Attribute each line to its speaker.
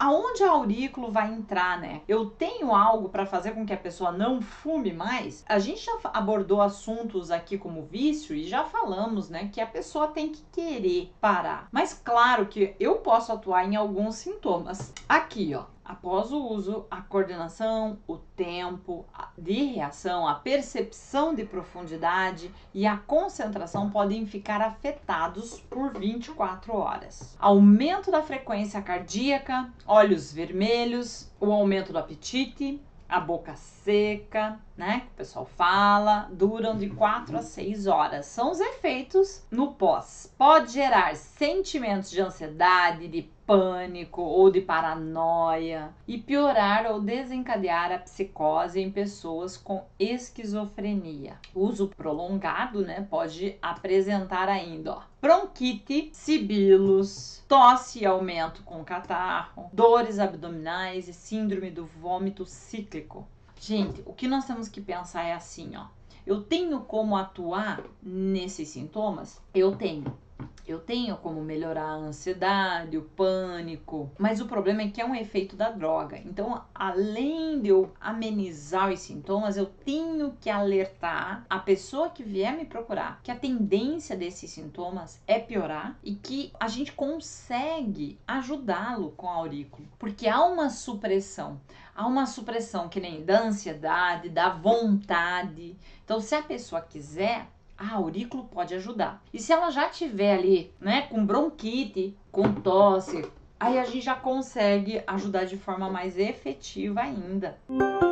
Speaker 1: aonde a aurículo vai entrar, né? Eu tenho algo para fazer com que a pessoa não fume mais? A gente já abordou assuntos aqui como vício e já falamos, né, que a pessoa tem que querer parar. Mas claro que eu posso atuar em alguns sintomas. Aqui, ó, Após o uso, a coordenação, o tempo de reação, a percepção de profundidade e a concentração podem ficar afetados por 24 horas. Aumento da frequência cardíaca, olhos vermelhos, o aumento do apetite, a boca seca, né? Que o pessoal fala, duram de 4 a 6 horas. São os efeitos no pós. Pode gerar sentimentos de ansiedade, de pânico ou de paranoia e piorar ou desencadear a psicose em pessoas com esquizofrenia. Uso prolongado, né, pode apresentar ainda, ó, bronquite, sibilos, tosse e aumento com catarro, dores abdominais e síndrome do vômito cíclico. Gente, o que nós temos que pensar é assim, ó. Eu tenho como atuar nesses sintomas? Eu tenho. Eu tenho como melhorar a ansiedade, o pânico, mas o problema é que é um efeito da droga. Então, além de eu amenizar os sintomas, eu tenho que alertar a pessoa que vier me procurar que a tendência desses sintomas é piorar e que a gente consegue ajudá-lo com a aurícula, porque há uma supressão. Há uma supressão que nem da ansiedade, da vontade. Então, se a pessoa quiser, a aurículo pode ajudar. E se ela já tiver ali, né, com bronquite, com tosse, aí a gente já consegue ajudar de forma mais efetiva ainda. Música